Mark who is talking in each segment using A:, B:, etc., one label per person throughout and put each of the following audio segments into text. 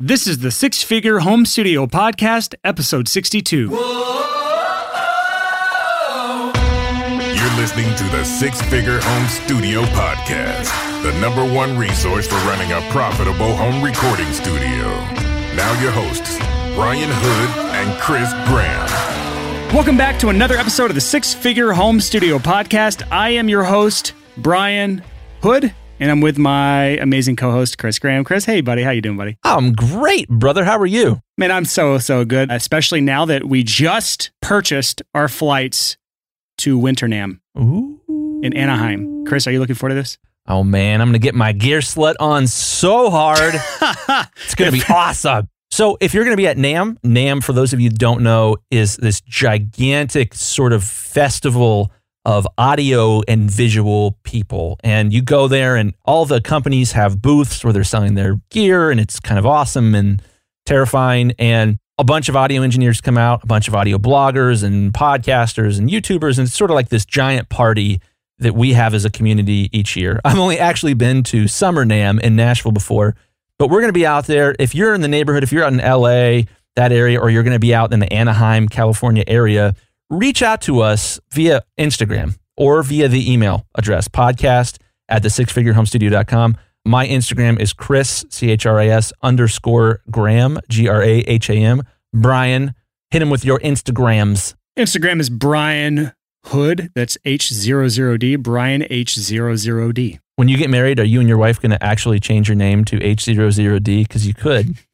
A: This is the Six Figure Home Studio Podcast, episode 62.
B: You're listening to the Six Figure Home Studio Podcast, the number one resource for running a profitable home recording studio. Now, your hosts, Brian Hood and Chris Graham.
A: Welcome back to another episode of the Six Figure Home Studio Podcast. I am your host, Brian Hood, and I'm with my amazing co-host, Chris Graham. Chris, hey buddy, how you doing, buddy?
C: I'm great, brother. How are you?
A: Man, I'm so so good, especially now that we just purchased our flights to Winter NAMM
C: Ooh.
A: in Anaheim. Chris, are you looking forward to this?
C: Oh man, I'm gonna get my gear slut on so hard. it's gonna be awesome. So if you're gonna be at NAMM, NAMM, for those of you who don't know, is this gigantic sort of festival of audio and visual people. And you go there and all the companies have booths where they're selling their gear and it's kind of awesome and terrifying. And a bunch of audio engineers come out, a bunch of audio bloggers and podcasters and YouTubers, and it's sort of like this giant party that we have as a community each year. I've only actually been to Summer NAMM in Nashville before, but we're going to be out there. If you're in the neighborhood, if you're out in LA, that area, or you're going to be out in the Anaheim, California area, reach out to us via Instagram or via the email address podcast at the sixfigurehomestudio.com. My Instagram is Chris, C H R I S underscore Graham, G R A H A M. Brian, hit him with your Instagrams.
A: Instagram is Brian Hood. That's H00D, Brian H00D.
C: When you get married, are you and your wife going to actually change your name to H00D? Because you could.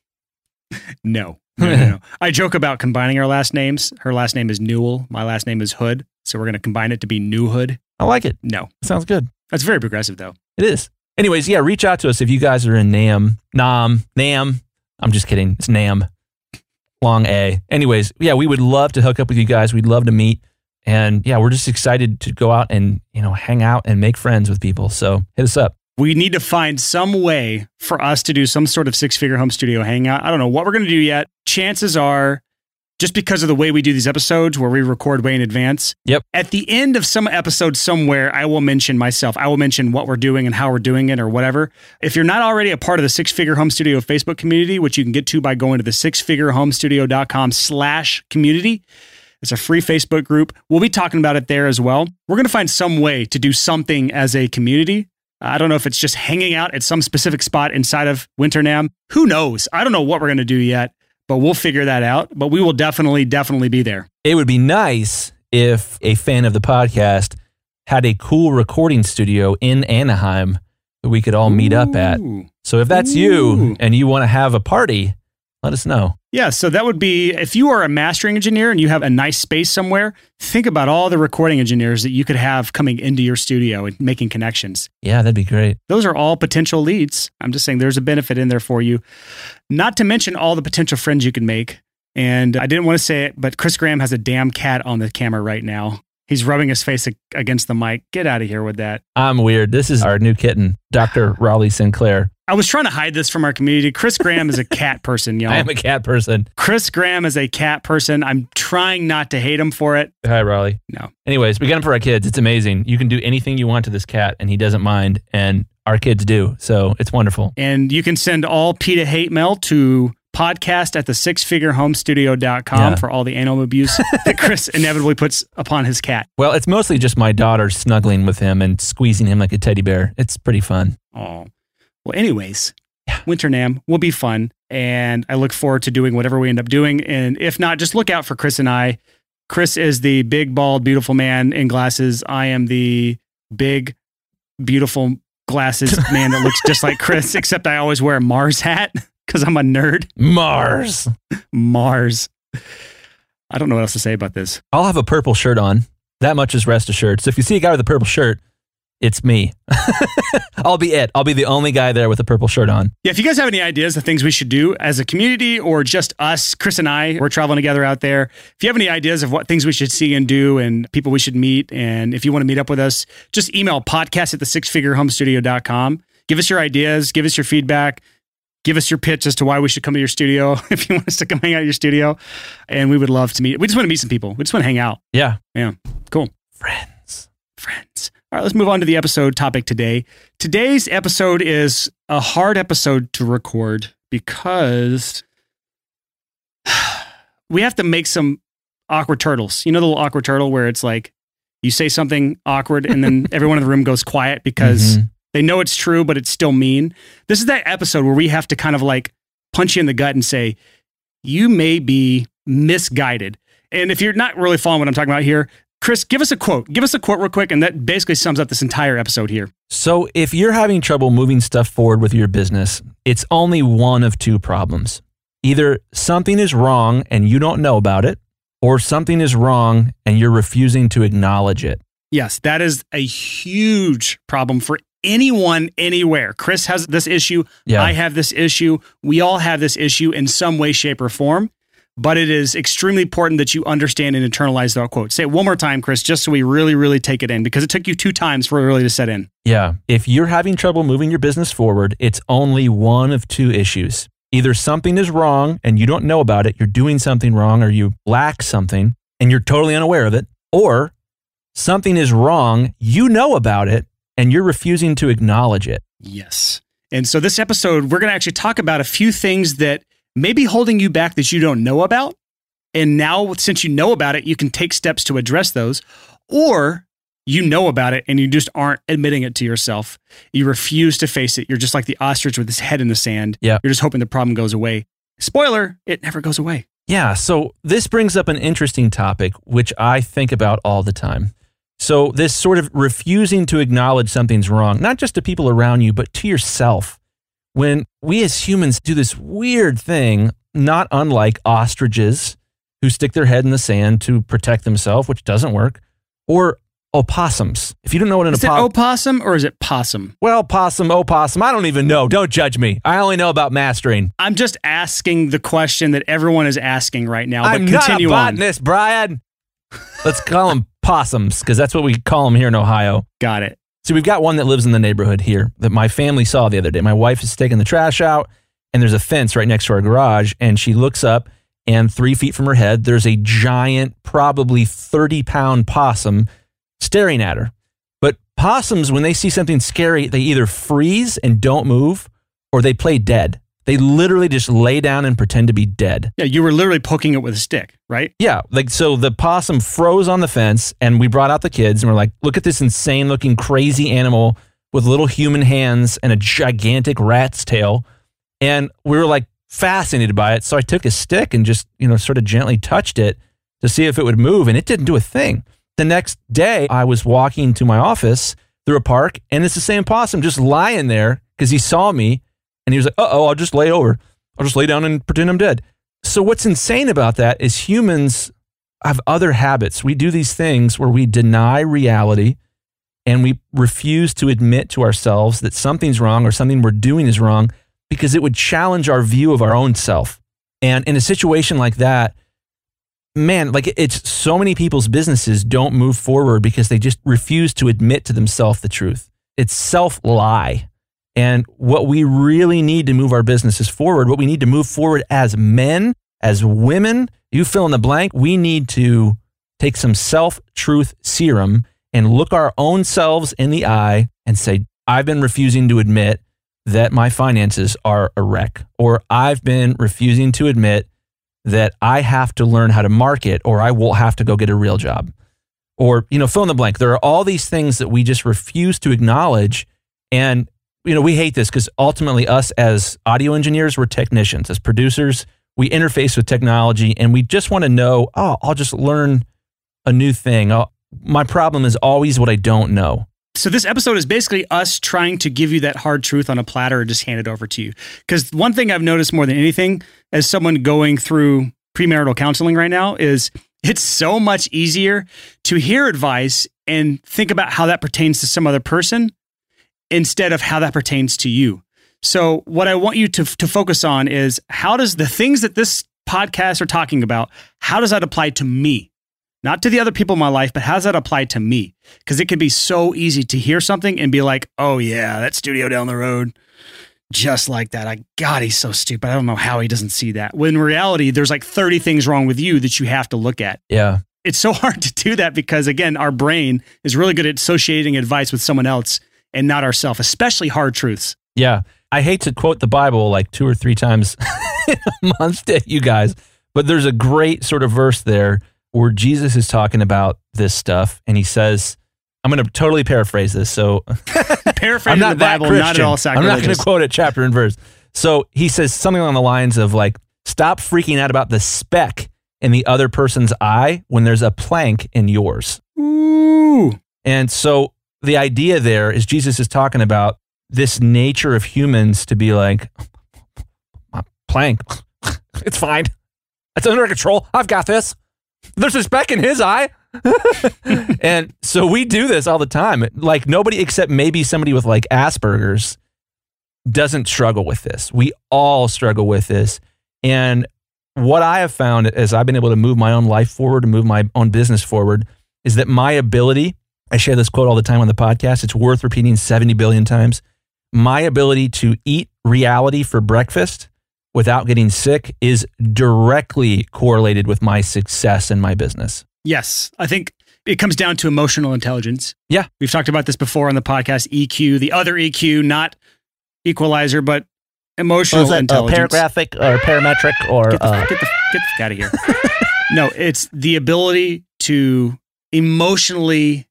A: No. No, no, no. I joke about combining our last names. Her last name is Newell. My last name is Hood. So we're going to combine it to be New Hood.
C: I like it.
A: No.
C: Sounds good.
A: That's very progressive, though.
C: It is. Anyways, yeah, reach out to us if you guys are in NAMM. NAM. NAM. I'm just kidding. It's NAM. Long A. Anyways, yeah, we would love to hook up with you guys. We'd love to meet. And yeah, we're just excited to go out and, you know, hang out and make friends with people. So hit us up.
A: We need to find some way for us to do some sort of six figure home studio hangout. I don't know what we're going to do yet. Chances are, just because of the way we do these episodes where we record way in advance.
C: Yep.
A: At the end of some episode somewhere, I will mention myself. I will mention what we're doing and how we're doing it or whatever. If you're not already a part of the Six Figure Home Studio Facebook community, which you can get to by going to the sixfigurehomestudio.com slash community, it's a free Facebook group. We'll be talking about it there as well. We're going to find some way to do something as a community. I don't know if it's just hanging out at some specific spot inside of Winter NAMM. Who knows? I don't know what we're going to do yet, but we'll figure that out. But we will definitely, definitely be there.
C: It would be nice if a fan of the podcast had a cool recording studio in Anaheim that we could all meet up at. So if that's
A: Ooh.
C: you and you want to have a party, let us know.
A: Yeah, so that would be if you are a mastering engineer and you have a nice space somewhere, think about all the recording engineers that you could have coming into your studio and making connections.
C: Yeah, that'd be great.
A: Those are all potential leads. I'm just saying there's a benefit in there for you. Not to mention all the potential friends you can make. And I didn't want to say it, but Chris Graham has a damn cat on the camera right now. He's rubbing his face against the mic. Get out of here with that.
C: I'm weird. This is our new kitten, Dr. Raleigh Sinclair.
A: I was trying to hide this from our community. Chris Graham is a cat person, y'all.
C: I am a cat person.
A: Chris Graham is a cat person. I'm trying not to hate him for it.
C: Hi, Raleigh.
A: No.
C: Anyways, we got him for our kids. It's amazing. You can do anything you want to this cat, and he doesn't mind. And our kids do. So it's wonderful.
A: And you can send all PETA hate mail to podcast at the sixfigurehomestudio.com
C: Yeah.
A: for all the animal abuse that Chris inevitably puts upon his cat.
C: Well, it's mostly just my daughter snuggling with him and squeezing him like a teddy bear. It's pretty fun.
A: Oh. Well, anyways, Winter NAMM will be fun. And I look forward to doing whatever we end up doing. And if not, just look out for Chris and I. Chris is the big, bald, beautiful man in glasses. I am the big, beautiful glasses man that looks just like Chris, except I always wear a Mars hat because I'm a nerd.
C: Mars.
A: Mars. I don't know what else to say about this.
C: I'll have a purple shirt on. That much is rest assured. So if you see a guy with a purple shirt, it's me. I'll be it. I'll be the only guy there with a purple shirt on.
A: Yeah, if you guys have any ideas of things we should do as a community or just us, Chris and I, we're traveling together out there. If you have any ideas of what things we should see and do and people we should meet, and if you want to meet up with us, just email podcast at the sixfigurehomestudio.com. Give us your ideas, give us your feedback, give us your pitch as to why we should come to your studio if you want us to come hang out at your studio. And we would love to meet. We just want to meet some people. We just want to hang out.
C: Yeah.
A: Yeah, cool.
C: Friends.
A: friends. All right, let's move on to the episode topic today. Today's episode is a hard episode to record because we have to make some awkward turtles. You know the little awkward turtle where it's like you say something awkward and then everyone in the room goes quiet because
C: Mhm.
A: They know it's true, but it's still mean. This is that episode where we have to kind of like punch you in the gut and say, you may be misguided. And if you're not really following what I'm talking about here, Chris, give us a quote. Give us a quote real quick. And that basically sums up this entire episode here.
C: So, if you're having trouble moving stuff forward with your business, it's only one of two problems. Either something is wrong and you don't know about it, or something is wrong and you're refusing to acknowledge it.
A: Yes, that is a huge problem for anyone anywhere. Chris has this issue.
C: Yeah.
A: I have this issue. We all have this issue in some way, shape, or form. But it is extremely important that you understand and internalize that quote. Say it one more time, Chris, just so we really, really take it in because it took you two times for it really to set in.
C: Yeah. If you're having trouble moving your business forward, it's only one of two issues. Either something is wrong and you don't know about it, you're doing something wrong, or you lack something and you're totally unaware of it, or something is wrong, you know about it, and you're refusing to acknowledge it.
A: Yes. And so this episode, we're going to actually talk about a few things that may be holding you back that you don't know about. And now, since you know about it, you can take steps to address those. Or you know about it and you just aren't admitting it to yourself. You refuse to face it. You're just like the ostrich with his head in the sand.
C: Yeah.
A: You're just hoping the problem goes away. Spoiler, it never goes away.
C: Yeah, so this brings up an interesting topic, which I think about all the time. So, this sort of refusing to acknowledge something's wrong, not just to people around you, but to yourself. When we as humans do this weird thing, not unlike ostriches who stick their head in the sand to protect themselves, which doesn't work, or opossums. If you don't know what an
A: Is it
C: opossum
A: or is it possum?
C: well, possum, opossum, I don't even know. Don't judge me. I only know about mastering.
A: I'm just asking the question that everyone is asking right now. But
C: I'm not a
A: continue on.
C: Brian. Let's call them possums because that's what we call them here in Ohio.
A: Got it.
C: So we've got one that lives in the neighborhood here that my family saw the other day. My wife is taking the trash out, and there's a fence right next to our garage, and she looks up, and three feet from her head, there's a giant, probably 30 pound possum staring at her. But possums, when they see something scary, they either freeze and don't move, or they play dead. They literally just lay down and pretend to be dead.
A: Yeah, you were literally poking it with a stick, right?
C: Yeah, like so the possum froze on the fence and we brought out the kids and we're like, look at this insane looking crazy animal with little human hands and a gigantic rat's tail. And we were like fascinated by it. So I took a stick and just, you know, sort of gently touched it to see if it would move and it didn't do a thing. The next day I was walking to my office through a park and it's the same possum just lying there because he saw me and he was like, uh oh, I'll just lay over. I'll just lay down and pretend I'm dead. So what's insane about that is humans have other habits. We do these things where we deny reality and we refuse to admit to ourselves that something's wrong or something we're doing is wrong because it would challenge our view of our own self. And in a situation like that, man, like it's so many people's businesses don't move forward because they just refuse to admit to themselves the truth. It's self lie. And what we really need to move our businesses forward, what we need to move forward as men, as women, you fill in the blank, we need to take some self truth serum and look our own selves in the eye and say, I've been refusing to admit that my finances are a wreck, or I've been refusing to admit that I have to learn how to market, or I will have to go get a real job. Or, you know, fill in the blank. There are all these things that we just refuse to acknowledge. And you know, we hate this because ultimately, us as audio engineers, we're technicians. As producers, we interface with technology and we just want to know, oh, I'll just learn a new thing. Oh, my problem is always what I don't know.
A: So this episode is basically us trying to give you that hard truth on a platter and just hand it over to you. Because one thing I've noticed more than anything, as someone going through premarital counseling right now, is it's so much easier to hear advice and think about how that pertains to some other person instead of how that pertains to you. So what I want you to to focus on is how does the things that this podcast are talking about, how does that apply to me? Not to the other people in my life, but how does that apply to me? Because it can be so easy to hear something and be like, oh yeah, that studio down the road, just like that. I God, he's so stupid. I don't know how he doesn't see that. When in reality, there's like 30 things wrong with you that you have to look at.
C: Yeah.
A: It's so hard to do that because again, our brain is really good at associating advice with someone else and not ourselves, especially hard truths.
C: Yeah. I hate to quote the Bible like two or three times a month to you guys, but there's a great sort of verse there where Jesus is talking about this stuff, and he says, "I'm going to totally paraphrase this." So
A: Paraphrasing
C: not
A: the Bible,
C: that
A: not at all
C: Christian. I'm not going to quote it chapter and verse. So he says something along the lines of like, "Stop freaking out about the speck in the other person's eye when there's a plank in yours."
A: Ooh.
C: And so the idea there is Jesus is talking about this nature of humans to be like, "My plank, it's fine. It's under control. I've got this. There's a speck in his eye. and so we do this all the time. Like nobody except maybe somebody with like Asperger's doesn't struggle with this. We all struggle with this. And what I have found as I've been able to move my own life forward and move my own business forward is that my ability, I share this quote all the time on the podcast, it's worth repeating 70 billion times. My ability to eat reality for breakfast without getting sick is directly correlated with my success in my business.
A: Yes, I think it comes down to emotional intelligence.
C: Yeah.
A: We've talked about this before on the podcast EQ, the other EQ, not equalizer, but emotional
D: Was that uh,
A: intelligence.
D: paragraphic or parametric or
A: Get the,
D: uh,
A: get the, get the fuck out of here. no, it's the ability to emotionally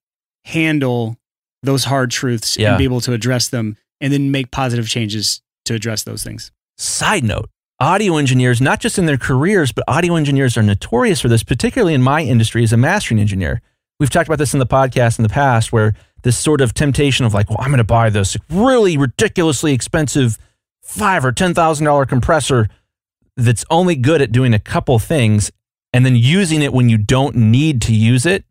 A: handle those hard truths
C: Yeah.
A: and be able to address them and then make positive changes to address those things.
C: Side note audio engineers, not just in their careers, but audio engineers are notorious for this, particularly in my industry as a mastering engineer. We've talked about this in the podcast in the past where this sort of temptation of like, well, I'm going to buy this really ridiculously expensive five or ten thousand dollar compressor that's only good at doing a couple things and then using it when you don't need to use it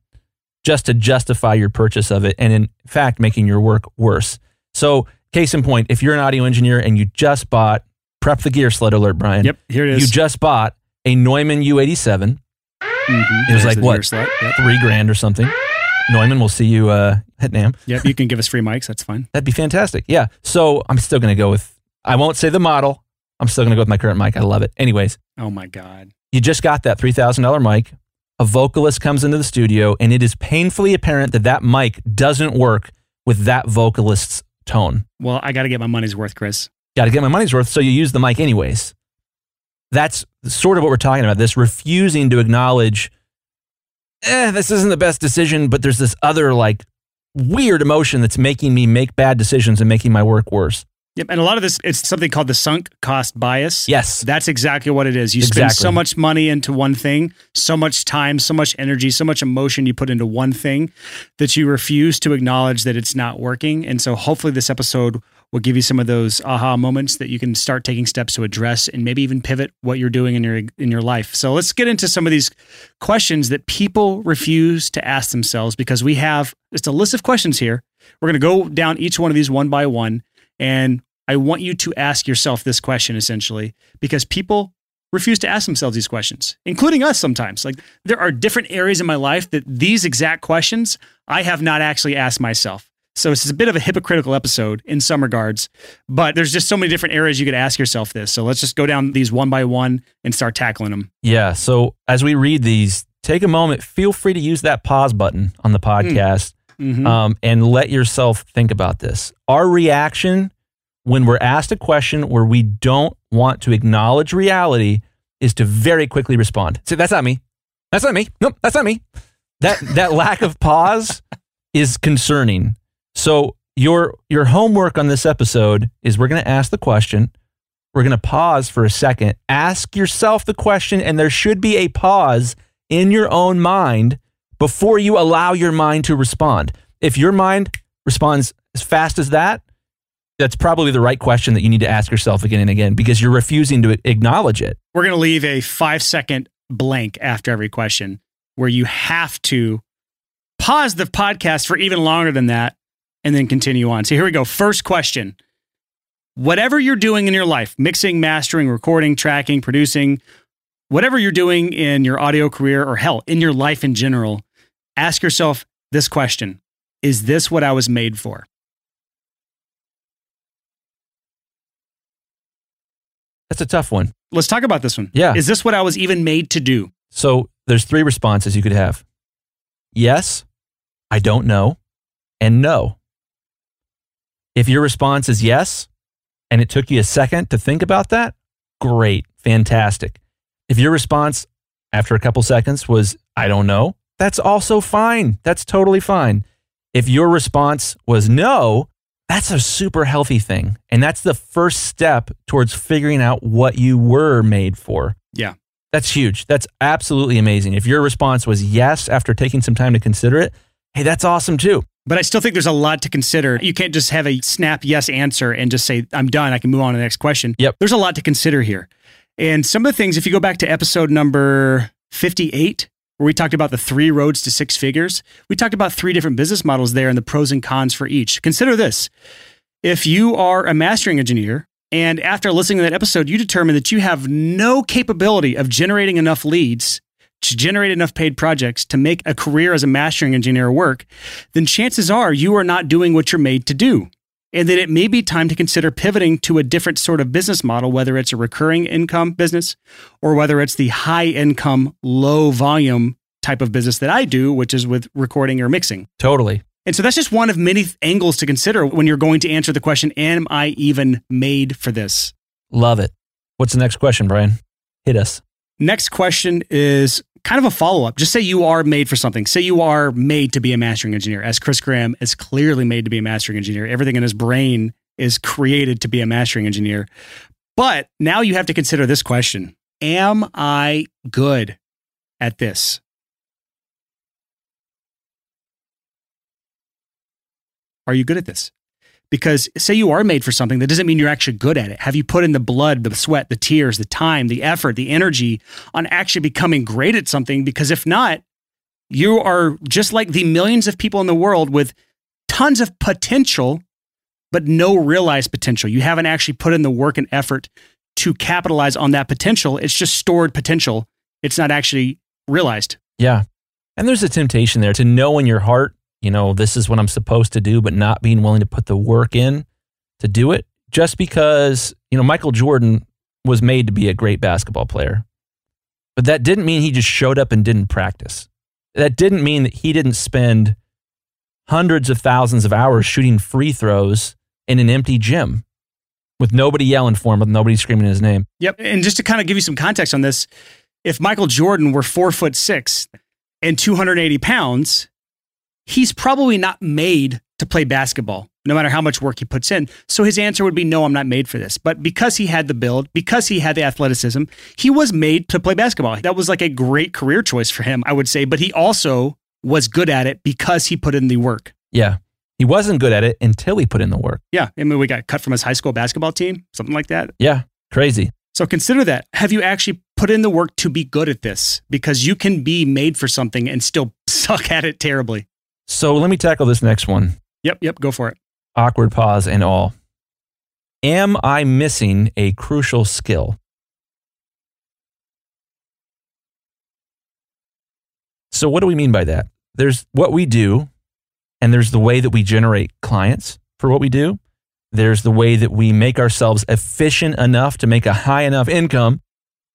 C: just to justify your purchase of it and in fact making your work worse. So case in point, if you're an audio engineer and you just bought prep the gear sled alert, Brian.
A: Yep, here it
C: You just bought a Neumann U87,
A: Mhm.
C: It was
A: There's
C: like what?
A: Yep.
C: three grand or something. Neumann, we'll see you uh, at NAMM.
A: yep, you can give us free mics. That's fine.
C: That'd be fantastic. Yeah. So I'm still going to go with, I won't say the model. I'm still going to go with my current mic. I love it. Anyways,
A: Oh my God.
C: you just got that $3,000 mic. A vocalist comes into the studio, and it is painfully apparent that that mic doesn't work with that vocalist's tone.
A: Well, I got to get my money's worth, Chris.
C: Got to get my money's worth, so you use the mic anyways. That's sort of what we're talking about. This refusing to acknowledge, eh, this isn't the best decision, but there's this other like weird emotion that's making me make bad decisions and making my work worse.
A: Yep. And a lot of this, it's something called the sunk cost bias.
C: Yes.
A: That's exactly what it is. You spend so much money into one thing, so much time, so much energy, so much emotion you put into one thing that you refuse to acknowledge that it's not working. And so hopefully this episode will give you some of those aha moments that you can start taking steps to address and maybe even pivot what you're doing in your in your life. So let's get into some of these questions that people refuse to ask themselves because we have just a list of questions here. We're going to go down each one of these one by one and I want you to ask yourself this question essentially because people refuse to ask themselves these questions, including us sometimes. Like there are different areas in my life that these exact questions I have not actually asked myself. So it's a bit of a hypocritical episode in some regards, but there's just so many different areas you could ask yourself this. So let's just go down these one by one and start tackling them.
C: Yeah. So as we read these, take a moment. Feel free to use that pause button on the podcast
A: Mhm.
C: um, and let yourself think about this. Our reaction when we're asked a question where we don't want to acknowledge reality is to very quickly respond. Say, that's not me. That's not me. Nope, that's not me. That that lack of pause is concerning. So your your homework on this episode is we're going to ask the question. We're going to pause for a second. Ask yourself the question, and there should be a pause in your own mind before you allow your mind to respond. If your mind responds as fast as that, that's probably the right question that you need to ask yourself again and again because you're refusing to acknowledge it.
A: We're going to leave a five second blank after every question where you have to pause the podcast for even longer than that and then continue on. So here we go. First question. Whatever you're doing in your life, mixing, mastering, recording, tracking, producing, whatever you're doing in your audio career or hell, in your life in general, ask yourself this question Is this what I was made for?
C: That's a tough one.
A: Let's talk about this one.
C: Yeah.
A: Is this what I was even made to do?
C: So there's three responses you could have yes, I don't know, and no. If your response is yes, and it took you a second to think about that, great, fantastic. If your response after a couple seconds was, I don't know, that's also fine. That's totally fine. If your response was no, that's a super healthy thing. And that's the first step towards figuring out what you were made for.
A: Yeah.
C: That's huge. That's absolutely amazing. If your response was yes after taking some time to consider it, hey, that's awesome too.
A: But I still think there's a lot to consider. You can't just have a snap yes answer and just say, I'm done. I can move on to the next question.
C: Yep.
A: There's a lot to consider here. And some of the things, if you go back to episode number 58, where we talked about the three roads to six figures, we talked about three different business models there and the pros and cons for each. Consider this. If you are a mastering engineer and after listening to that episode, you determine that you have no capability of generating enough leads to generate enough paid projects to make a career as a mastering engineer work, then chances are you are not doing what you're made to do and that it may be time to consider pivoting to a different sort of business model, whether it's a recurring income business or whether it's the high income, low volume type of business that I do, which is with recording or mixing.
C: Totally.
A: And so that's just one of many angles to consider when you're going to answer the question Am I even made for this?
C: Love it. What's the next question, Brian? Hit us.
A: Next question is kind of a follow up. Just say you are made for something. Say you are made to be a mastering engineer, as Chris Graham is clearly made to be a mastering engineer. Everything in his brain is created to be a mastering engineer. But now you have to consider this question Am I good at this? Are you good at this? Because say you are made for something, that doesn't mean you're actually good at it. Have you put in the blood, the sweat, the tears, the time, the effort, the energy on actually becoming great at something? Because if not, you are just like the millions of people in the world with tons of potential, but no realized potential. You haven't actually put in the work and effort to capitalize on that potential. It's just stored potential. It's not actually realized.
C: Yeah. And there's a temptation there to know in your heart you know, this is what I'm supposed to do, but not being willing to put the work in to do it just because, you know, Michael Jordan was made to be a great basketball player. But that didn't mean he just showed up and didn't practice. That didn't mean that he didn't spend hundreds of thousands of hours shooting free throws in an empty gym with nobody yelling for him, with nobody screaming his name.
A: Yep. And just to kind of give you some context on this, if Michael Jordan were four foot six and 280 pounds, he's probably not made to play basketball, no matter how much work he puts in. So his answer would be, no, I'm not made for this. But because he had the build, because he had the athleticism, he was made to play basketball. That was like a great career choice for him, I would say. But he also was good at it because he put in the work.
C: Yeah. He wasn't good at it until he put in the work.
A: Yeah. I mean, we got cut from his high school basketball team, something like that.
C: Yeah. Crazy.
A: So consider that. Have you actually put in the work to be good at this? Because you can be made for something and still suck at it terribly.
C: So let me tackle this next one.
A: Yep, yep, go for it.
C: Awkward pause and all. Am I missing a crucial skill? So, what do we mean by that? There's what we do, and there's the way that we generate clients for what we do. There's the way that we make ourselves efficient enough to make a high enough income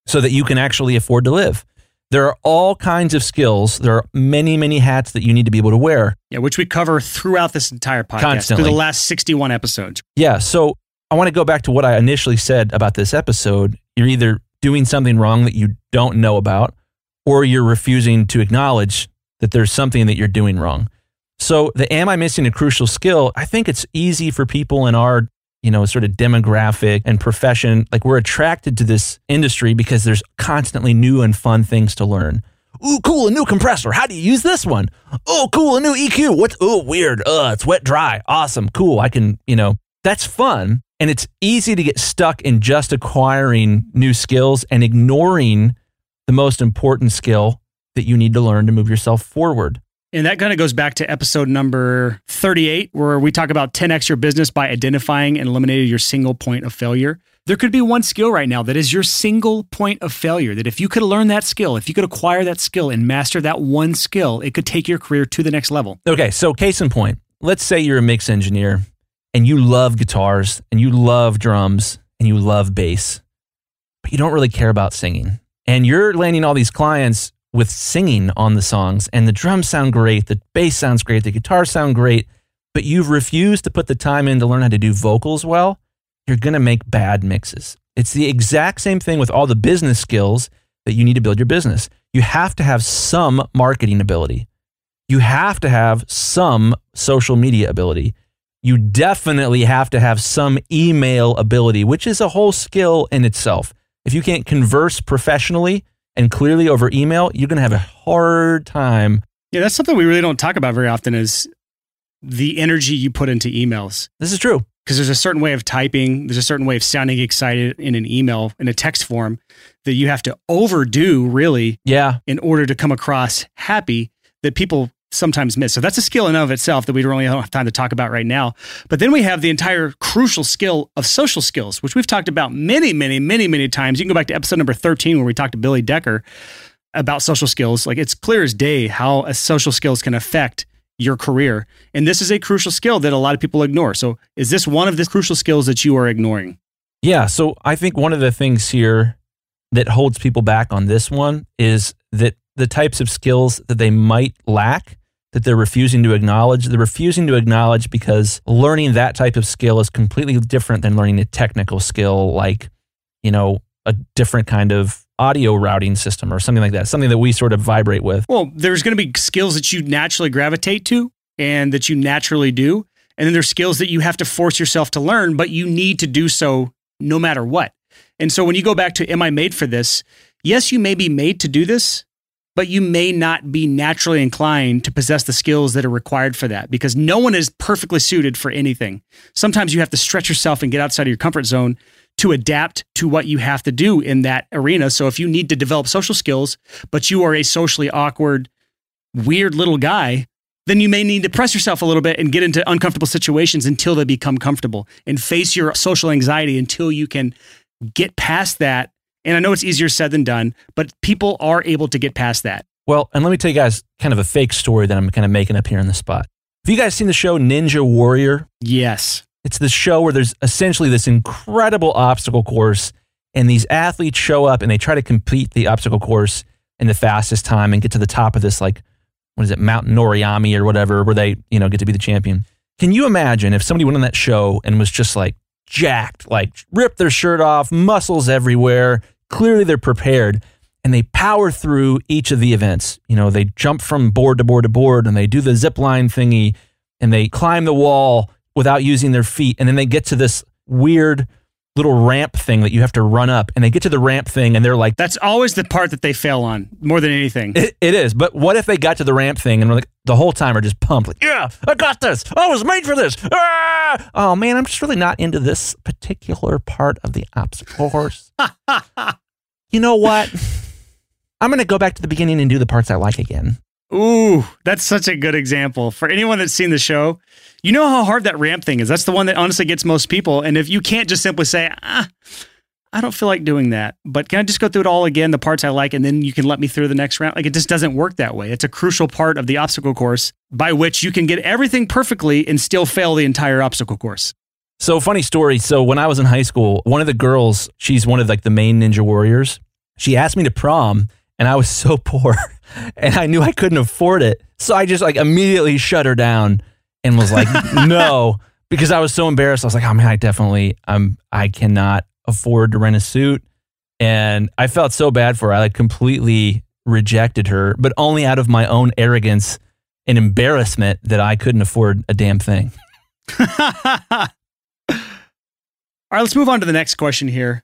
C: so that you can actually afford to live. There are all kinds of skills. There are many, many hats that you need to be able to wear.
A: Yeah, which we cover throughout this entire podcast,
C: Constantly.
A: through the last 61 episodes.
C: Yeah. So I want to go back to what I initially said about this episode. You're either doing something wrong that you don't know about, or you're refusing to acknowledge that there's something that you're doing wrong. So the am I missing a crucial skill? I think it's easy for people in our you know, sort of demographic and profession. Like we're attracted to this industry because there's constantly new and fun things to learn. Ooh, cool, a new compressor. How do you use this one? Oh, cool, a new EQ. What's, oh, weird. Uh, it's wet, dry. Awesome, cool. I can, you know, that's fun. And it's easy to get stuck in just acquiring new skills and ignoring the most important skill that you need to learn to move yourself forward.
A: And that kind of goes back to episode number 38, where we talk about 10x your business by identifying and eliminating your single point of failure. There could be one skill right now that is your single point of failure. That if you could learn that skill, if you could acquire that skill and master that one skill, it could take your career to the next level.
C: Okay, so case in point, let's say you're a mix engineer and you love guitars and you love drums and you love bass, but you don't really care about singing. And you're landing all these clients with singing on the songs, and the drums sound great, the bass sounds great, the guitars sound great, but you've refused to put the time in to learn how to do vocals well, you're going to make bad mixes. It's the exact same thing with all the business skills that you need to build your business. You have to have some marketing ability. You have to have some social media ability. You definitely have to have some email ability, which is a whole skill in itself. If you can't converse professionally and clearly over email, you're going to have a hard time.
A: Yeah, that's something we really don't talk about very often is the energy you put into emails.
C: This is true.
A: Because there's a certain way of typing, there's a certain way of sounding excited in an email, in a text form that you have to overdo really
C: Yeah.
A: in order to come across happy that people sometimes miss. So that's a skill in and of itself that we really don't really have time to talk about right now. But then we have the entire crucial skill of social skills, which we've talked about many, many, many, many times. You can go back to episode number 13 where we talked to Billy Decker about social skills. Like it's clear as day how social skills can affect your career. And this is a crucial skill that a lot of people ignore. So is this one of the crucial skills that you are ignoring?
C: Yeah. So I think one of the things here that holds people back on this one is that the types of skills that they might lack that they're refusing to acknowledge. They're refusing to acknowledge because learning that type of skill is completely different than learning a technical skill like, you know, a different kind of audio routing system or something like that, something that we sort of vibrate with.
A: Well, there's going to be skills that you naturally gravitate to and that you naturally do. And then there's skills that you have to force yourself to learn, but you need to do so no matter what. And so when you go back to, am I made for this? Yes, you may be made to do this, but you may not be naturally inclined to possess the skills that are required for that because no one is perfectly suited for anything. Sometimes you have to stretch yourself and get outside of your comfort zone to adapt to what you have to do in that arena. So if you need to develop social skills, but you are a socially awkward, weird little guy, then you may need to press yourself a little bit and get into uncomfortable situations until they become comfortable and face your social anxiety until you can get past that. And I know it's easier said than done, but people are able to get past that.
C: Well, and let me tell you guys kind of a fake story that I'm kind of making up here on the spot. Have you guys seen the show Ninja Warrior?
A: Yes.
C: It's this show where there's essentially this incredible obstacle course, and these athletes show up and they try to complete the obstacle course in the fastest time and get to the top of this, like, what is it, Mount Noriyami or whatever, where they, you know, get to be the champion. Can you imagine if somebody went on that show and was just like jacked, like ripped their shirt off, muscles everywhere, clearly they're prepared, and they power through each of the events? You know, they jump from board to board to board and they do the zip line thingy and they climb the wall without using their feet. And then they get to this weird little ramp thing that you have to run up. And they get to the ramp thing and they're like,
A: That's always the part that they fail on more than anything.
C: it, it is. But what if they got to the ramp thing and like the whole time are just pumped, like, yeah, I got this. I was made for this. Ah! Oh man, I'm just really not into this particular part of the obstacle course. you know what? I'm going to go back to the beginning and do the parts I like again.
A: Ooh, that's such a good example. For anyone that's seen the show, you know how hard that ramp thing is. That's the one that honestly gets most people. And if you can't just simply say, ah, I don't feel like doing that, but can I just go through it all again, the parts I like, and then you can let me through the next round? Like it just doesn't work that way. It's a crucial part of the obstacle course by which you can get everything perfectly and still fail the entire obstacle course.
C: So funny story. So when I was in high school, one of the girls, she's one of like the main ninja warriors. She asked me to prom and I was so poor and I knew I couldn't afford it. So I just like immediately shut her down and was like, no, because I was so embarrassed. I was like, oh man, I definitely, I'm, I cannot afford to rent a suit. And I felt so bad for her. I like completely rejected her, but only out of my own arrogance and embarrassment that I couldn't afford a damn thing.
A: All right, let's move on to the next question here.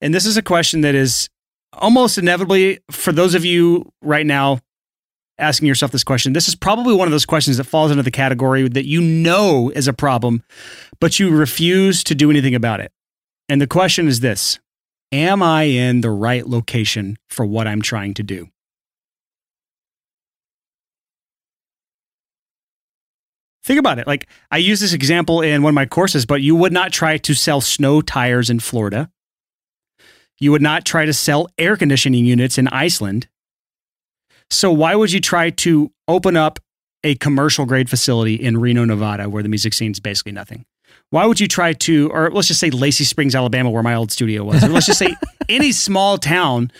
A: And this is a question that is almost inevitably, for those of you right now asking yourself this question, this is probably one of those questions that falls into the category that you know is a problem, but you refuse to do anything about it. And the question is this Am I in the right location for what I'm trying to do? Think about it. Like, I use this example in one of my courses, but you would not try to sell snow tires in Florida. You would not try to sell air conditioning units in Iceland. So, why would you try to open up a commercial grade facility in Reno, Nevada, where the music scene is basically nothing? Why would you try to, or let's just say Lacey Springs, Alabama, where my old studio was, or let's just say any small town?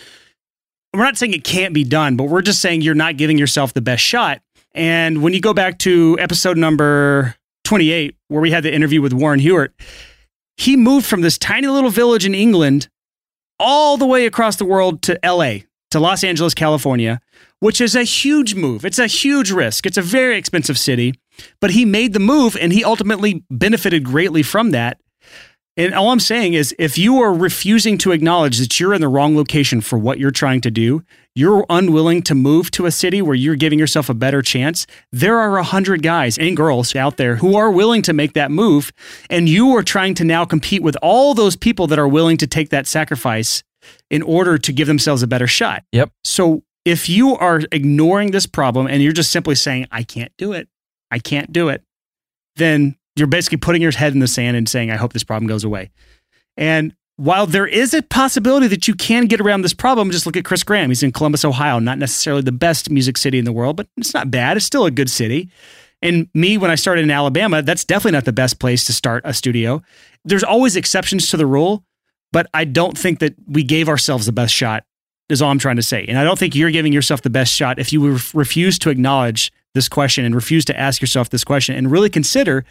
A: We're not saying it can't be done, but we're just saying you're not giving yourself the best shot. And when you go back to episode number 28, where we had the interview with Warren Huart, he moved from this tiny little village in England all the way across the world to LA, to Los Angeles, California, which is a huge move. It's a huge risk. It's a very expensive city, but he made the move and he ultimately benefited greatly from that. And all I'm saying is if you are refusing to acknowledge that you're in the wrong location for what you're trying to do, you're unwilling to move to a city where you're giving yourself a better chance, there are a hundred guys and girls out there who are willing to make that move. And you are trying to now compete with all those people that are willing to take that sacrifice in order to give themselves a better shot.
C: Yep.
A: So if you are ignoring this problem and you're just simply saying, I can't do it, I can't do it, then you're basically putting your head in the sand and saying, I hope this problem goes away. And while there is a possibility that you can get around this problem, just look at Chris Graham. He's in Columbus, Ohio, not necessarily the best music city in the world, but it's not bad. It's still a good city. And me, when I started in Alabama, that's definitely not the best place to start a studio. There's always exceptions to the rule, but I don't think that we gave ourselves the best shot, is all I'm trying to say. And I don't think you're giving yourself the best shot if you refuse to acknowledge this question and refuse to ask yourself this question and really consider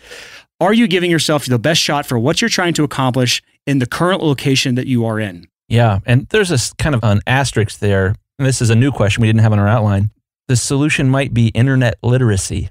A: are you giving yourself the best shot for what you're trying to accomplish in the current location that you are in?
C: Yeah. And there's a kind of an asterisk there. And this is a new question we didn't have on our outline. The solution might be internet literacy.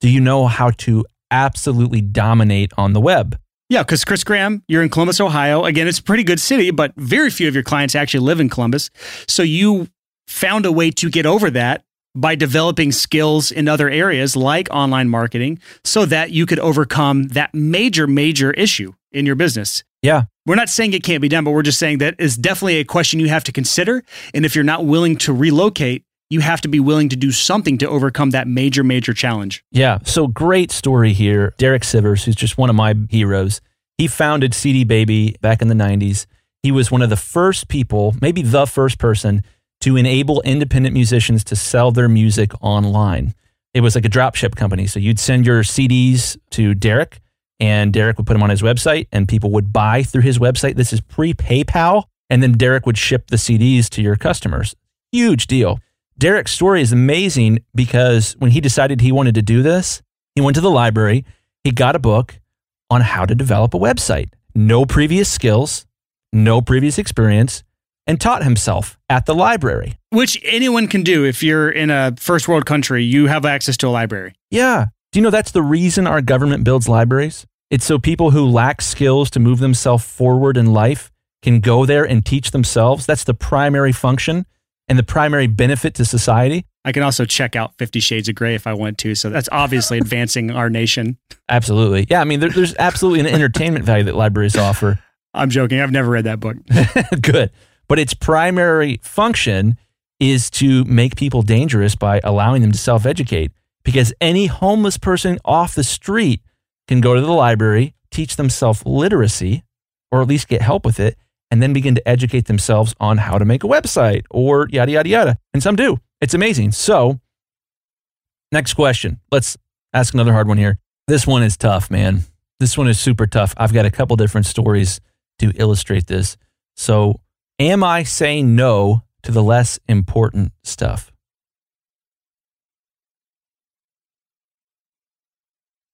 C: Do you know how to absolutely dominate on the web?
A: Yeah, because Chris Graham, you're in Columbus, Ohio. Again, it's a pretty good city, but very few of your clients actually live in Columbus. So you found a way to get over that by developing skills in other areas like online marketing so that you could overcome that major, major issue in your business.
C: Yeah.
A: We're not saying it can't be done, but we're just saying that is definitely a question you have to consider. And if you're not willing to relocate, you have to be willing to do something to overcome that major, major challenge.
C: Yeah. So great story here. Derek Sivers, who's just one of my heroes, he founded CD Baby back in the 90s. He was one of the first people, maybe the first person to enable independent musicians to sell their music online. It was like a dropship company. So you'd send your CDs to Derek, and Derek would put them on his website, and people would buy through his website. This is pre PayPal. And then Derek would ship the CDs to your customers. Huge deal. Derek's story is amazing because when he decided he wanted to do this, he went to the library, he got a book on how to develop a website. No previous skills, no previous experience and taught himself at the library.
A: Which anyone can do if you're in a first world country, you have access to a library.
C: Yeah. Do you know that's the reason our government builds libraries? It's so people who lack skills to move themselves forward in life can go there and teach themselves. That's the primary function and the primary benefit to society.
A: I can also check out Fifty Shades of Grey if I want to. So that's obviously advancing our nation.
C: Absolutely. Yeah. I mean, there, there's absolutely an entertainment value that libraries offer.
A: I'm joking. I've never read that book.
C: Good. But its primary function is to make people dangerous by allowing them to self educate. Because any homeless person off the street can go to the library, teach themselves literacy, or at least get help with it, and then begin to educate themselves on how to make a website or yada, yada, yada. And some do. It's amazing. So, next question. Let's ask another hard one here. This one is tough, man. This one is super tough. I've got a couple different stories to illustrate this. So, Am I saying no to the less important stuff?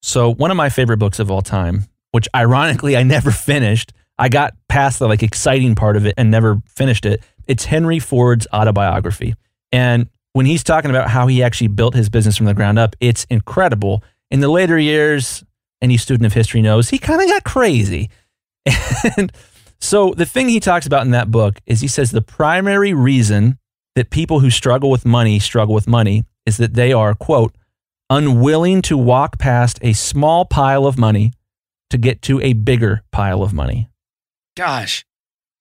C: So, one of my favorite books of all time, which ironically I never finished, I got past the like exciting part of it and never finished it. It's Henry Ford's autobiography. And when he's talking about how he actually built his business from the ground up, it's incredible. In the later years, any student of history knows he kind of got crazy. And so the thing he talks about in that book is he says the primary reason that people who struggle with money struggle with money is that they are, quote, unwilling to walk past a small pile of money to get to a bigger pile of money.
A: Gosh.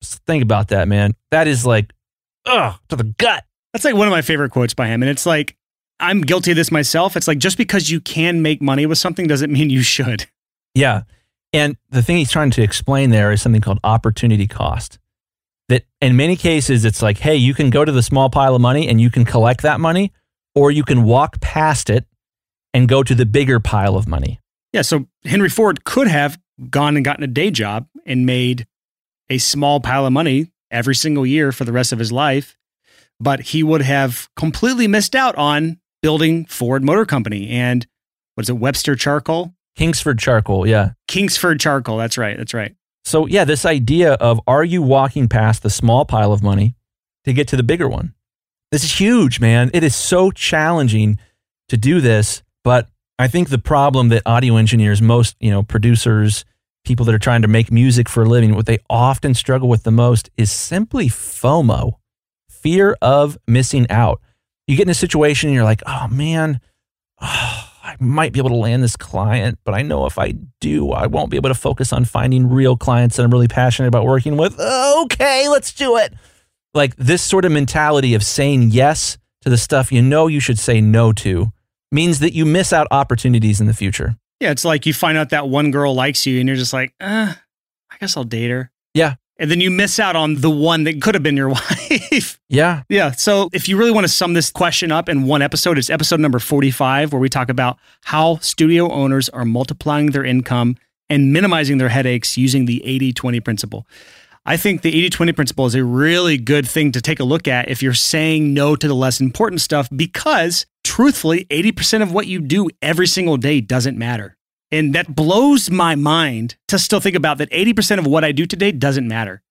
C: Just think about that, man. That is like, ugh, to the gut.
A: That's like one of my favorite quotes by him. And it's like, I'm guilty of this myself. It's like, just because you can make money with something doesn't mean you should.
C: Yeah. And the thing he's trying to explain there is something called opportunity cost. That in many cases, it's like, hey, you can go to the small pile of money and you can collect that money, or you can walk past it and go to the bigger pile of money.
A: Yeah. So Henry Ford could have gone and gotten a day job and made a small pile of money every single year for the rest of his life, but he would have completely missed out on building Ford Motor Company and what is it, Webster Charcoal?
C: Kingsford charcoal, yeah.
A: Kingsford charcoal. That's right. That's right.
C: So, yeah, this idea of are you walking past the small pile of money to get to the bigger one? This is huge, man. It is so challenging to do this, but I think the problem that audio engineers, most, you know, producers, people that are trying to make music for a living, what they often struggle with the most is simply FOMO, fear of missing out. You get in a situation and you're like, oh man, oh, I might be able to land this client, but I know if I do, I won't be able to focus on finding real clients that I'm really passionate about working with. Okay, let's do it. Like this sort of mentality of saying yes to the stuff you know you should say no to means that you miss out opportunities in the future.
A: Yeah, it's like you find out that one girl likes you and you're just like, uh, I guess I'll date her.
C: Yeah.
A: And then you miss out on the one that could have been your wife.
C: Yeah.
A: Yeah. So if you really want to sum this question up in one episode, it's episode number 45, where we talk about how studio owners are multiplying their income and minimizing their headaches using the 80 20 principle. I think the 80 20 principle is a really good thing to take a look at if you're saying no to the less important stuff because truthfully, 80% of what you do every single day doesn't matter. And that blows my mind to still think about that 80% of what I do today doesn't matter.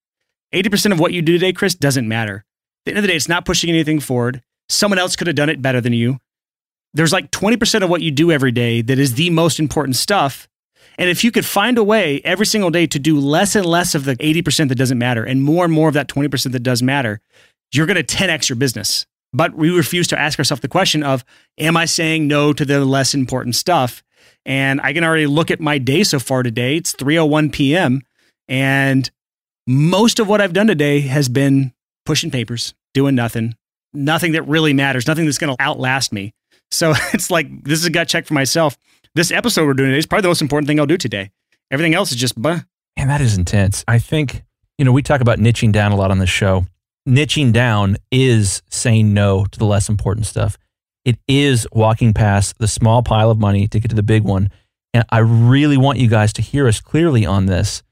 A: 80% of what you do today, Chris, doesn't matter. At the end of the day, it's not pushing anything forward. Someone else could have done it better than you. There's like 20% of what you do every day that is the most important stuff. And if you could find a way every single day to do less and less of the 80% that doesn't matter and more and more of that 20% that does matter, you're going to 10x your business. But we refuse to ask ourselves the question of, am I saying no to the less important stuff? And I can already look at my day so far today. It's 3:01 p.m. and most of what I've done today has been pushing papers, doing nothing, nothing that really matters, nothing that's going to outlast me. So it's like this is a gut check for myself. This episode we're doing today is probably the most important thing I'll do today. Everything else is just bah.
C: And that is intense. I think, you know, we talk about niching down a lot on this show. Niching down is saying no to the less important stuff. It is walking past the small pile of money to get to the big one. And I really want you guys to hear us clearly on this.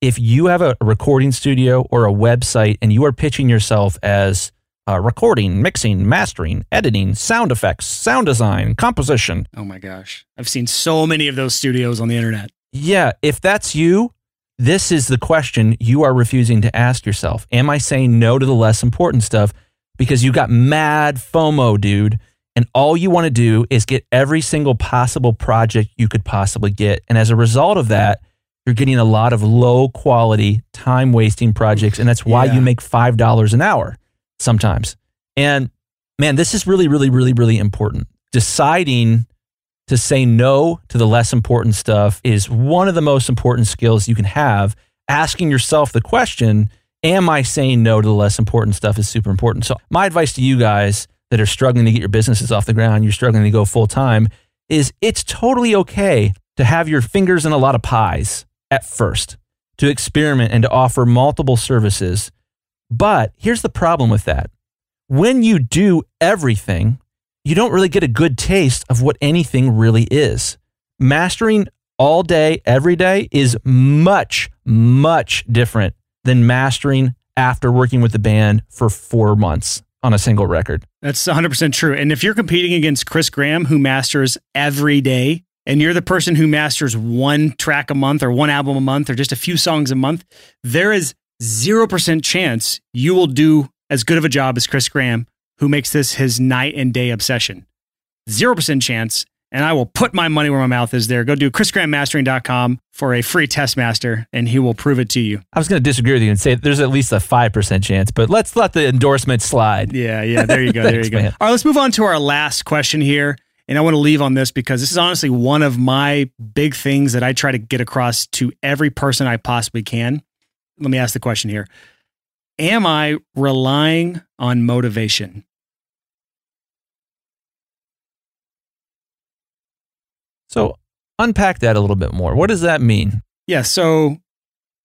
C: If you have a recording studio or a website and you are pitching yourself as uh, recording, mixing, mastering, editing, sound effects, sound design, composition.
A: Oh my gosh. I've seen so many of those studios on the internet.
C: Yeah, if that's you, this is the question you are refusing to ask yourself. Am I saying no to the less important stuff because you got mad FOMO, dude? And all you want to do is get every single possible project you could possibly get. And as a result of that, you're getting a lot of low quality, time wasting projects. And that's why
A: Yeah.
C: you make $5 an hour sometimes. And man, this is really, really, really, really important. Deciding to say no to the less important stuff is one of the most important skills you can have. Asking yourself the question, Am I saying no to the less important stuff is super important. So, my advice to you guys that are struggling to get your businesses off the ground, you're struggling to go full time, is it's totally okay to have your fingers in a lot of pies at first, to experiment and to offer multiple services. But here's the problem with that when you do everything, you don't really get a good taste of what anything really is. Mastering all day, every day is much, much different than mastering after working with the band for four months on a single record.
A: That's 100% true. And if you're competing against Chris Graham, who masters every day, and you're the person who masters one track a month or one album a month or just a few songs a month, there is 0% chance you will do as good of a job as Chris Graham, who makes this his night and day obsession. 0% chance. And I will put my money where my mouth is there. Go do chrisgrahammastering.com for a free test master, and he will prove it to you.
C: I was going to disagree with you and say there's at least a 5% chance, but let's let the endorsement slide.
A: Yeah, yeah. There you go. There you go.
C: man.
A: All right, let's move on to our last question here. And I want to leave on this because this is honestly one of my big things that I try to get across to every person I possibly can. Let me ask the question here Am I relying on motivation?
C: So unpack that a little bit more. What does that mean?
A: Yeah. So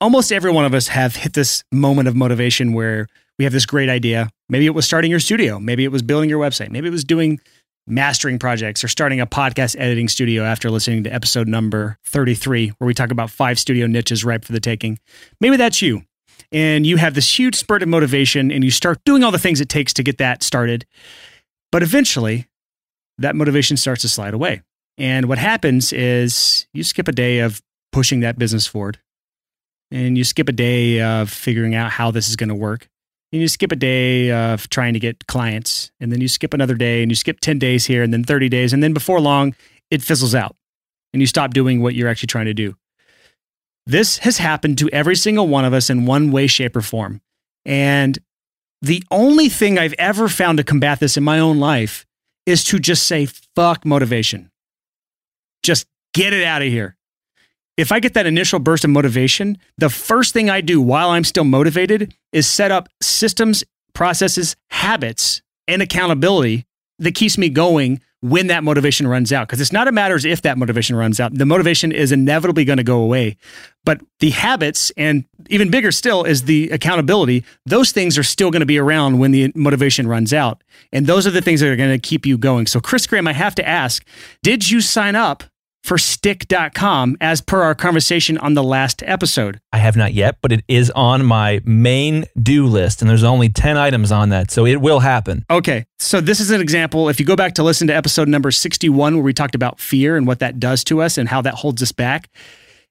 A: almost every one of us have hit this moment of motivation where we have this great idea. Maybe it was starting your studio. Maybe it was building your website. Maybe it was doing mastering projects or starting a podcast editing studio after listening to episode number 33, where we talk about five studio niches ripe for the taking. Maybe that's you. And you have this huge spurt of motivation and you start doing all the things it takes to get that started. But eventually, that motivation starts to slide away. And what happens is you skip a day of pushing that business forward. and you skip a day of figuring out how this is going to work. And you skip a day of trying to get clients, and then you skip another day, and you skip 10 days here, and then 30 days. And then before long, it fizzles out, and you stop doing what you're actually trying to do. This has happened to every single one of us in one way, shape, or form. And the only thing I've ever found to combat this in my own life is to just say, fuck motivation. Just get it out of here. If I get that initial burst of motivation, the first thing I do while I'm still motivated is set up systems, processes, habits, and accountability that keeps me going when that motivation runs out. Because it's not a matter of if that motivation runs out. The motivation is inevitably going to go away. But the habits, and even bigger still, is the accountability. Those things are still going to be around when the motivation runs out. And those are the things that are going to keep you going. So, Chris Graham, I have to ask Did you sign up for stick.com as per our conversation on the last episode.
C: I have not yet, but it is on my main do list and there's only 10 items on that, so it will happen.
A: Okay. So this is an example. If you go back to listen to episode number 61 where we talked about fear and what that does to us and how that holds us back,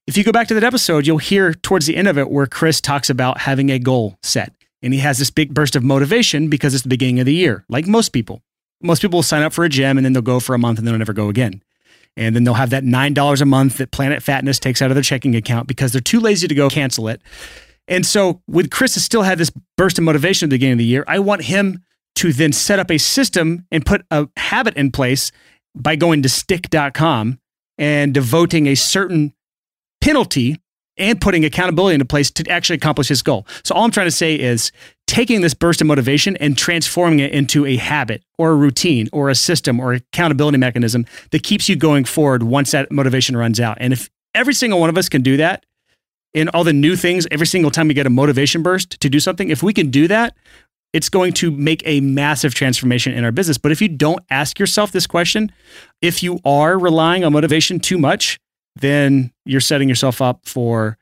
A: if you go back to that episode, you'll hear towards the end of it where Chris talks about having a goal set. And he has this big burst of motivation because it's the beginning of the year, like most people. Most people will sign up for a gym and then they'll go for a month and then they'll never go again. And then they'll have that $9 a month that Planet Fatness takes out of their checking account because they're too lazy to go cancel it. And so, with Chris has still had this burst of motivation at the beginning of the year, I want him to then set up a system and put a habit in place by going to stick.com and devoting a certain penalty and putting accountability into place to actually accomplish his goal. So all I'm trying to say is taking this burst of motivation and transforming it into a habit or a routine or a system or accountability mechanism that keeps you going forward once that motivation runs out. And if every single one of us can do that in all the new things every single time we get a motivation burst to do something, if we can do that, it's going to make a massive transformation in our business. But if you don't ask yourself this question, if you are relying on motivation too much, then you're setting yourself up for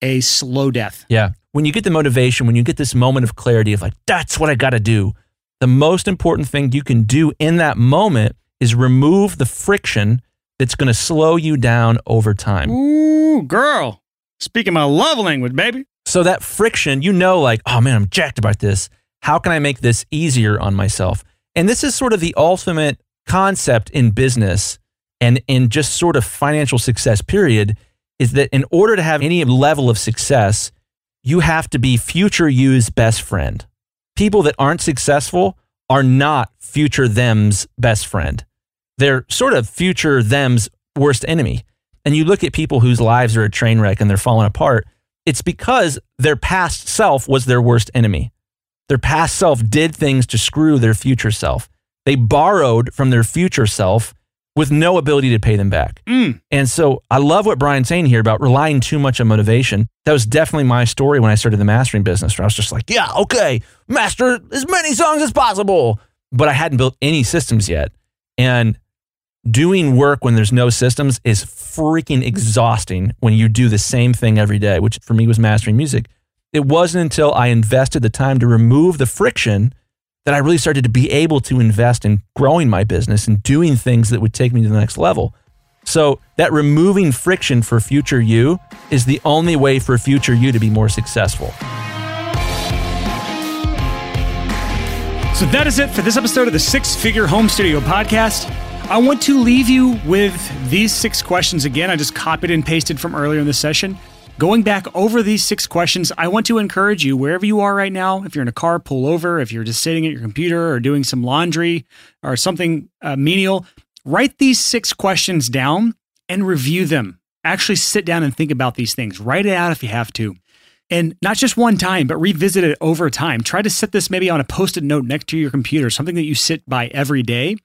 A: a slow death.
C: Yeah. When you get the motivation, when you get this moment of clarity of like, that's what I got to do, the most important thing you can do in that moment is remove the friction that's going to slow you down over time.
A: Ooh, girl. Speaking my love language, baby.
C: So that friction, you know, like, oh man, I'm jacked about this. How can I make this easier on myself? And this is sort of the ultimate concept in business and in just sort of financial success period is that in order to have any level of success you have to be future you's best friend. People that aren't successful are not future them's best friend. They're sort of future them's worst enemy. And you look at people whose lives are a train wreck and they're falling apart it's because their past self was their worst enemy. Their past self did things to screw their future self. They borrowed from their future self with no ability to pay them back.
A: Mm.
C: And so I love what Brian's saying here about relying too much on motivation. That was definitely my story when I started the mastering business, where I was just like, yeah, okay, master as many songs as possible. But I hadn't built any systems yet. And doing work when there's no systems is freaking exhausting when you do the same thing every day, which for me was mastering music. It wasn't until I invested the time to remove the friction that I really started to be able to invest in growing my business and doing things that would take me to the next level. So, that removing friction for future you is the only way for future you to be more successful.
A: So, that is it for this episode of the Six Figure Home Studio podcast. I want to leave you with these six questions again. I just copied and pasted from earlier in the session. Going back over these six questions, I want to encourage you, wherever you are right now, if you're in a car, pull over. If you're just sitting at your computer or doing some laundry or something uh, menial, write these six questions down and review them. Actually, sit down and think about these things. Write it out if you have to. And not just one time, but revisit it over time. Try to set this maybe on a post it note next to your computer, something that you sit by every day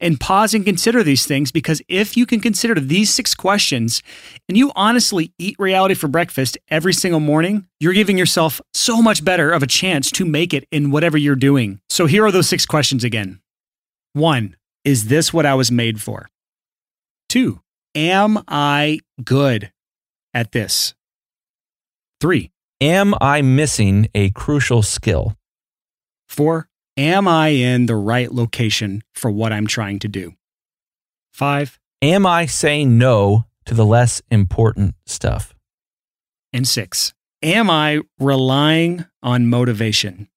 A: and pause and consider these things because if you can consider these six questions and you honestly eat reality for breakfast every single morning, you're giving yourself so much better of a chance to make it in whatever you're doing. So here are those six questions again. One, is this what I was made for? Two, am I good at this? Three,
C: Am I missing a crucial skill?
A: four, Am I in the right location for what I'm trying to do? Five,
C: Am I saying no to the less important stuff?
A: And six, am I relying on motivation?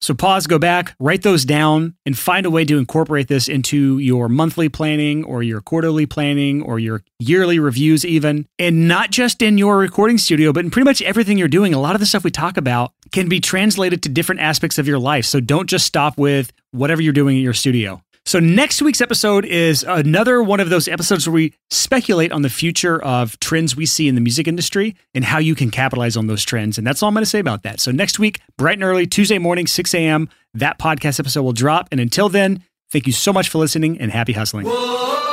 A: So pause, go back, write those down, and find a way to incorporate this into your monthly planning or your quarterly planning or your yearly reviews, even. And not just in your recording studio, but in pretty much everything you're doing. A lot of the stuff we talk about can be translated to different aspects of your life. So don't just stop with whatever you're doing in your studio. So, next week's episode is another one of those episodes where we speculate on the future of trends we see in the music industry and how you can capitalize on those trends. And that's all I'm going to say about that. So, next week, bright and early, Tuesday morning, 6 a.m., that podcast episode will drop. And until then, thank you so much for listening and happy hustling. Whoa.